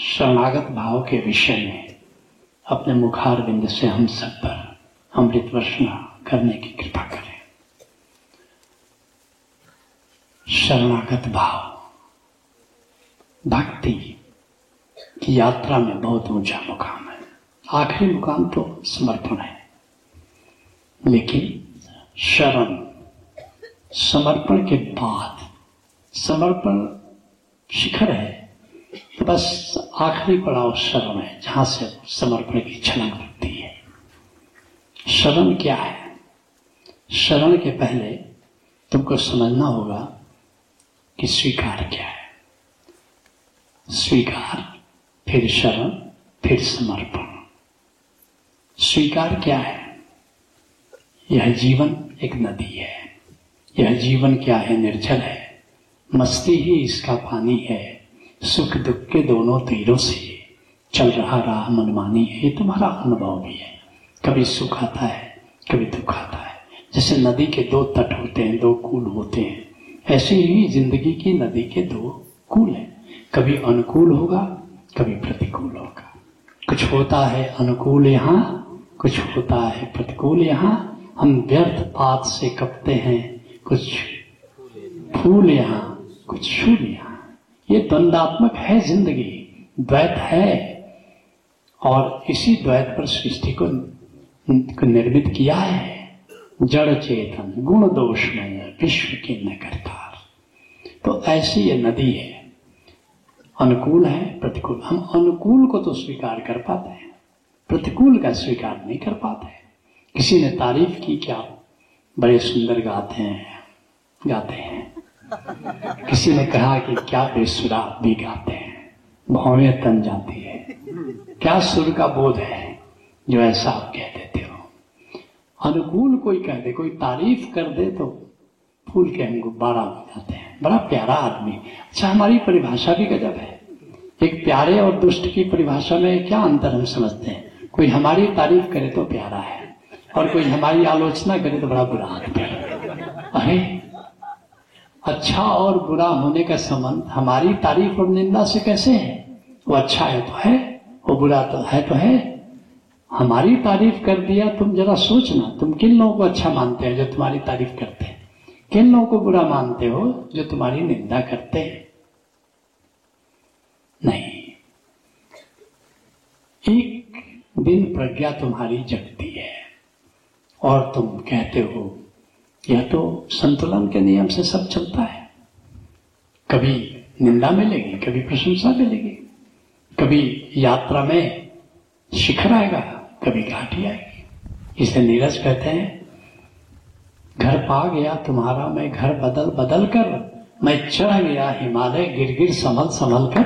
शरणागत भाव के विषय में अपने मुखार बिंद से हम सब पर अमृत वर्षना करने की कृपा करें। शरणागत भाव। भक्ति की यात्रा में बहुत ऊँचा मुकाम है। आखिरी मुकाम तो समर्पण है। लेकिन शरण, समर्पण के बाद, समर्पण शिखर है। बस आखिरी पड़ाव शरण है जहाँ से समर्पण की छलंग लगती है। शरण क्या है? शरण के पहले तुमको समझना होगा कि स्वीकार क्या है। स्वीकार, फिर शरण, फिर समर्पण। स्वीकार क्या है? यह जीवन एक नदी है। यह जीवन क्या है? निर्जल है। मस्ती ही इसका पानी है। सुख दुख के दोनों तीरों से चल रहा राह मनमानी है ये तुम्हारा अनुभव भी है। कभी सुख आता है, कभी दुख आता है। जैसे नदी के दो तट होते हैं, दो कूल होते हैं, ऐसे ही ज़िंदगी की नदी के दो कूल हैं। कभी अनुकूल होगा, कभी प्रतिकूल होगा। कुछ होता है अनुकूल यहाँ, कुछ होता है प्रतिकूल यहाँ। हम व्यर्थ पात से कपते हैं, कुछ फूल यहाँ, कुछ शूल यहाँ। ये द्वंदात्मक है ज़िंदगी द्वैत है। और इसी द्वैत पर सृष्टि को, निर्मित किया है। जड़ चेतन गुण दोषमय विश्व के न करतार तो ऐसी ये नदी है। अनुकूल है प्रतिकूल। हम अनुकूल को तो स्वीकार कर पाते हैं। प्रतिकूल का स्वीकार नहीं कर पाते किसी ने तारीफ़ की क्या बड़े सुंदर गाते हैं गाते हैं। किसी ने कहा कि क्या बेसुरा भी गाते हैं। भौवे तन जाती है। क्या सुर का बोध है जो ऐसा आप कह देते हो? अनुकूल कोई कह दे, कोई तारीफ़ कर दे तो फूल के हम गुब्बारा हो जाते हैं। बड़ा प्यारा आदमी। अच्छा हमारी परिभाषा भी गजब है। एक प्यारे और दुष्ट की परिभाषा में क्या अंतर हम समझते हैं? कोई हमारी तारीफ़ करे तो प्यारा है और कोई हमारी आलोचना करे तो बड़ा बुरा आदमी है। अरे अच्छा और बुरा होने का संबंध, हमारी तारीफ़ और निंदा से कैसे है? वो अच्छा है तो है, वो बुरा तो है तो है। हमारी तारीफ़ कर दिया, तुम जरा सोचना, तुम किन लोगों को अच्छा मानते हो जो तुम्हारी तारीफ़ करते हैं? किन लोगों को बुरा मानते हो जो तुम्हारी निंदा करते हैं? नहीं। एक दिन प्रज्ञा तुम्हारी जगती है और तुम कहते हो यह तो संतुलन के नियम से सब चलता है। कभी निंदा मिलेगी, कभी प्रशंसा मिलेगी, कभी यात्रा में शिखर आएगा, कभी घाटी आएगी। इसे नीरज कहते हैं, घर पा गया तुम्हारा, मैं घर बदल बदल कर, मैं चढ़ गया हिमालय गिर गिर संभल संभल कर।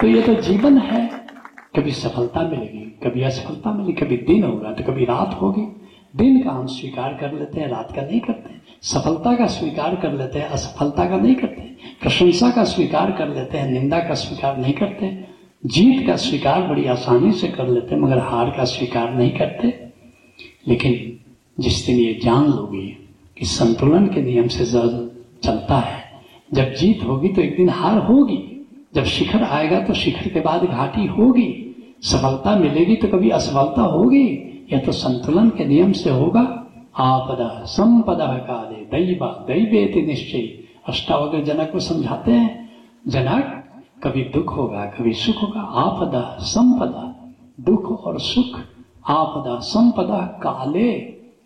तो ये तो जीवन है। कभी सफलता मिलेगी, कभी असफलता मिलेगी, कभी दिन होगा तो कभी रात होगी। दिन का हम स्वीकार कर लेते हैं, रात का नहीं करते सफलता का स्वीकार कर लेते हैं, असफलता का नहीं करते प्रशंसा का स्वीकार कर लेते हैं, निंदा का स्वीकार नहीं करते जीत का स्वीकार बड़ी आसानी से कर लेते हैं, मगर हार का स्वीकार नहीं करते। लेकिन जिस दिन ये जान लोगे कि संतुलन के नियम से जल चलता है, जब जीत होगी तो एक दिन हार होगी। जब शिखर आएगा तो शिखर के बाद घाटी होगी। सफलता मिलेगी तो कभी असफलता होगी। यह तो संतुलन के नियम से होगा, आपद, संपद काले दैवा, दैवेति निश्चय। अष्टावग्र जनक को समझाते हैं, जनक, कभी दुख होगा, कभी सुख होगा, आपदा, संपदा, दुख और सुख, आपदा, संपदा काले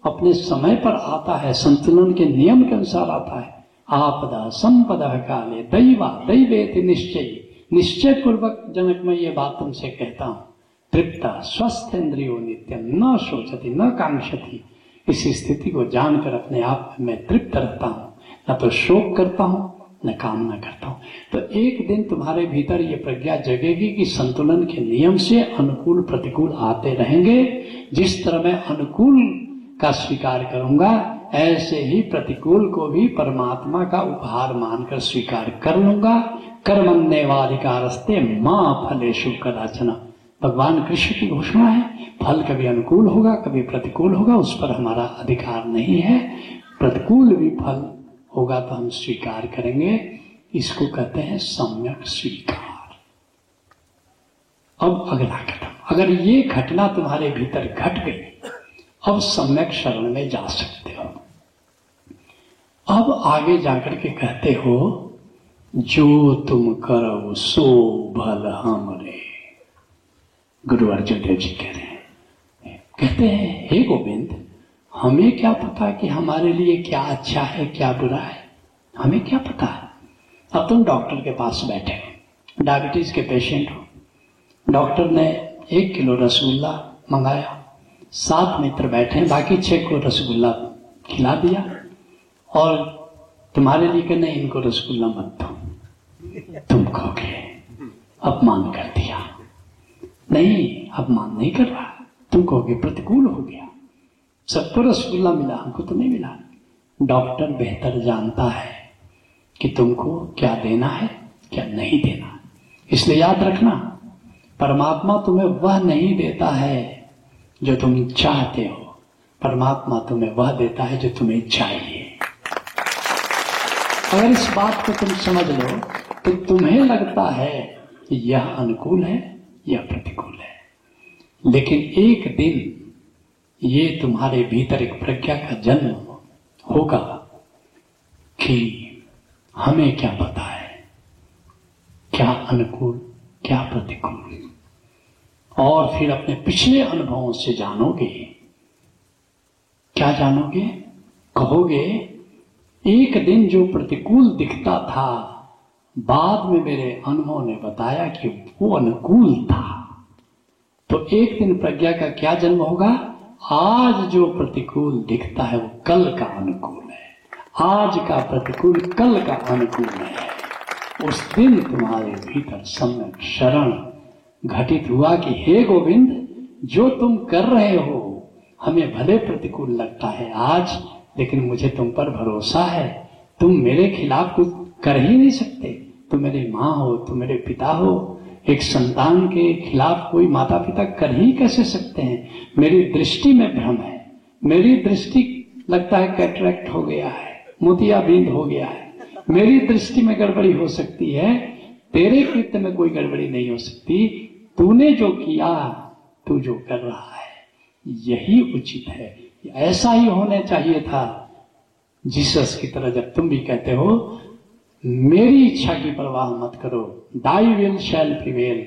अपने समय पर आता है, संतुलन के नियम के अनुसार आता है। आपदा, संपदा काले, दैवा, दैवेति निश्चय। निश्चय पूर्वक जनक मैं ये बात तुमसे कहता हूँ। तृप्ता स्वस्थ इंद्रियो नित्यम न सोचती न कांक्षती इस स्थिति को जानकर अपने आप में तृप्त रहता हूँ। न तो शोक करता हूँ, न कामना करता हूँ। तो एक दिन तुम्हारे भीतर ये प्रज्ञा जगेगी कि संतुलन के नियम से अनुकूल प्रतिकूल आते रहेंगे। जिस तरह मैं अनुकूल का स्वीकार करूँगा, ऐसे ही प्रतिकूल को भी परमात्मा का उपहार मानकर स्वीकार कर लूँगा। कर्मण्यवाधिकारस्ते माँ फलेशु कदाचना। भगवान कृष्ण की घोषणा है, फल कभी अनुकूल होगा, कभी प्रतिकूल होगा, उस पर हमारा अधिकार नहीं है। प्रतिकूल भी फल होगा तो हम स्वीकार करेंगे। इसको कहते हैं सम्यक स्वीकार। अब अगला कदम। अगर ये घटना तुम्हारे भीतर घट गई, अब सम्यक शरण में जा सकते हो। अब आगे जाकर के कहते हो, जो तुम करो सो भल हमरे। गुरु अर्जुन देव जी कह रहे हैं। कहते हैं, हे गोविंद, हमें क्या पता कि हमारे लिए क्या अच्छा है, क्या बुरा है? हमें क्या पता? है अब तुम डॉक्टर के पास बैठे हो। डायबिटीज़ के पेशेंट हो। डॉक्टर ने एक किलो रसगुल्ला मंगाया। सात मित्र बैठे हैं, बाकी छह को रसगुल्ला खिला दिया। और तुम्हारे लिए कहने इनको रसगुल्ला मत दो। तुम कहोगे, अपमान कर दिया। नहीं, अपमान नहीं कर रहा। तुम कहोगे प्रतिकूल हो गया। सबको रसगुल्ला मिला, हमको तो नहीं मिला। डॉक्टर बेहतर जानता है कि तुमको क्या देना है, क्या नहीं देना। इसलिए याद रखना, परमात्मा तुम्हें वह नहीं देता है जो तुम चाहते हो। परमात्मा तुम्हें वह देता है जो तुम्हें चाहिए। अगर इस बात को तुम समझ लो तो तुम्हें लगता है यह अनुकूल है यह प्रतिकूल है। लेकिन एक दिन ये तुम्हारे भीतर एक प्रज्ञा का जन्म होगा कि हमें क्या पता है, क्या अनुकूल, क्या प्रतिकूल। और फिर अपने पिछले अनुभवों से जानोगे। क्या जानोगे? कहोगे, एक दिन जो प्रतिकूल दिखता था बाद में मेरे अनुभव ने बताया कि वो अनुकूल था। तो एक दिन प्रज्ञा का क्या जन्म होगा? आज जो प्रतिकूल दिखता है, वो कल का अनुकूल है। आज का प्रतिकूल कल का अनुकूल है। उस दिन तुम्हारे भीतर समय शरण घटित हुआ कि, हे गोविंद, जो तुम कर रहे हो, हमें भले प्रतिकूल लगता है आज, लेकिन मुझे तुम पर भरोसा है। तुम मेरे खिलाफ कुछ कर ही नहीं सकते। तुम मेरी माँ हो, तुम मेरे पिता हो, एक संतान के खिलाफ कोई माता पिता कर ही कैसे सकते हैं? मेरी दृष्टि में भ्रम है। मेरी दृष्टि लगता है कैटरेक्ट हो गया है मोतियाबिंद हो गया है। मेरी दृष्टि में गड़बड़ी हो सकती है, तेरे कृत्य में कोई गड़बड़ी नहीं हो सकती। तूने जो किया, तू जो कर रहा है, यही उचित है। ऐसा ही होने चाहिए था। जीसस की तरह जब तुम भी कहते हो मेरी इच्छा की परवाह मत करो। दाई विल, शैल प्रिवेल,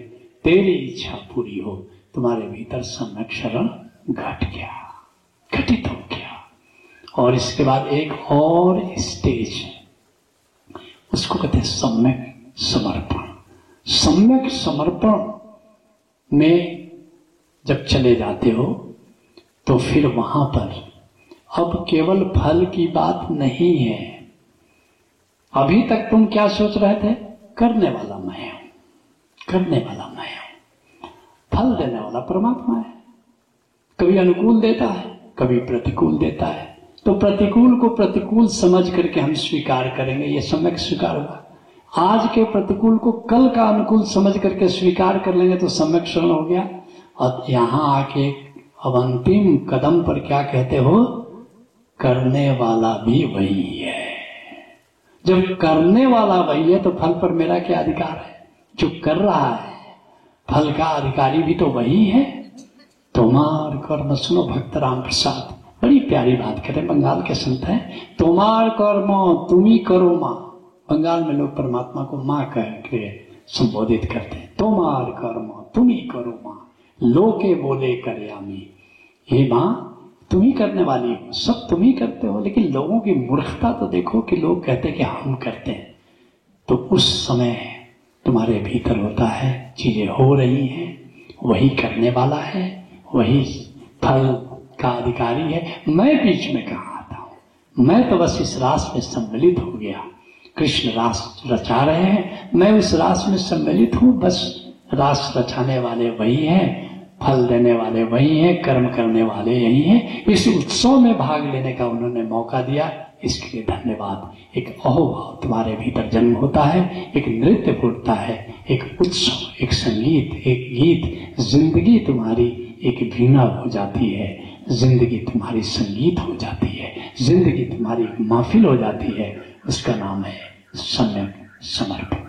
तेरी इच्छा पूरी हो। तुम्हारे भीतर सम्यक शरण घट गया, घटित हो गया। और इसके बाद एक और स्टेज है। उसको कहते हैं सम्यक समर्पण। सम्यक समर्पण में जब चले जाते हो तो फिर वहाँ पर अब केवल फल की बात नहीं है। अभी तक तुम क्या सोच रहे थे? करने वाला मैं हूँ। करने वाला मैं हूँ। फल देने वाला परमात्मा है। कभी अनुकूल देता है, कभी प्रतिकूल देता है। तो प्रतिकूल को प्रतिकूल समझ करके हम स्वीकार करेंगे। ये सम्यक स्वीकार होगा आज के प्रतिकूल को कल का अनुकूल समझ करके स्वीकार कर लेंगे तो सम्यक क्षण हो गया। और यहाँ आके अब अंतिम कदम पर क्या कहते हो? करने वाला भी वही है। जब करने वाला वही है तो फल पर मेरा क्या अधिकार है? जो कर रहा है, फल का अधिकारी भी तो वही है। तुम्हार कर्म सुनो भक्त राम प्रसाद, बड़ी प्यारी बात करें बंगाल के संत हैं। तुम्हार कर्म तुम ही करो माँ। बंगाल में लोग परमात्मा को माँ कह के संबोधित करते हैं। तुम्हार कर्म तुम ही करो माँ। लोके बोले करयामी हे माँ तुम ही करने वाली हो। सब तुम ही करते हो, लेकिन लोगों की मूर्खता तो देखो कि लोग कहते कि हम करते हैं। तो उस समय तुम्हारे भीतर होता है, चीज़ें हो रही हैं, वही करने वाला है, वही फल का अधिकारी है। मैं बीच में कहा आता हूँ। मैं तो बस इस रास में सम्मिलित हो गया। कृष्ण रास रचा रहे हैं, मैं उस रास में सम्मिलित हूँ, बस रास रचाने वाले वही हैं। फल देने वाले वही हैं, कर्म करने वाले यही हैं। इस उत्सव में भाग लेने का उन्होंने मौका दिया। इसके लिए धन्यवाद। एक अहोभाव तुम्हारे भीतर जन्म होता है, एक नृत्य फूटता है, एक उत्सव, एक संगीत, एक गीत। ज़िंदगी तुम्हारी एक वीणा हो जाती है। ज़िंदगी तुम्हारी संगीत हो जाती है। ज़िंदगी तुम्हारी एक महफिल हो जाती है। उसका नाम है सम्यक समर्पण।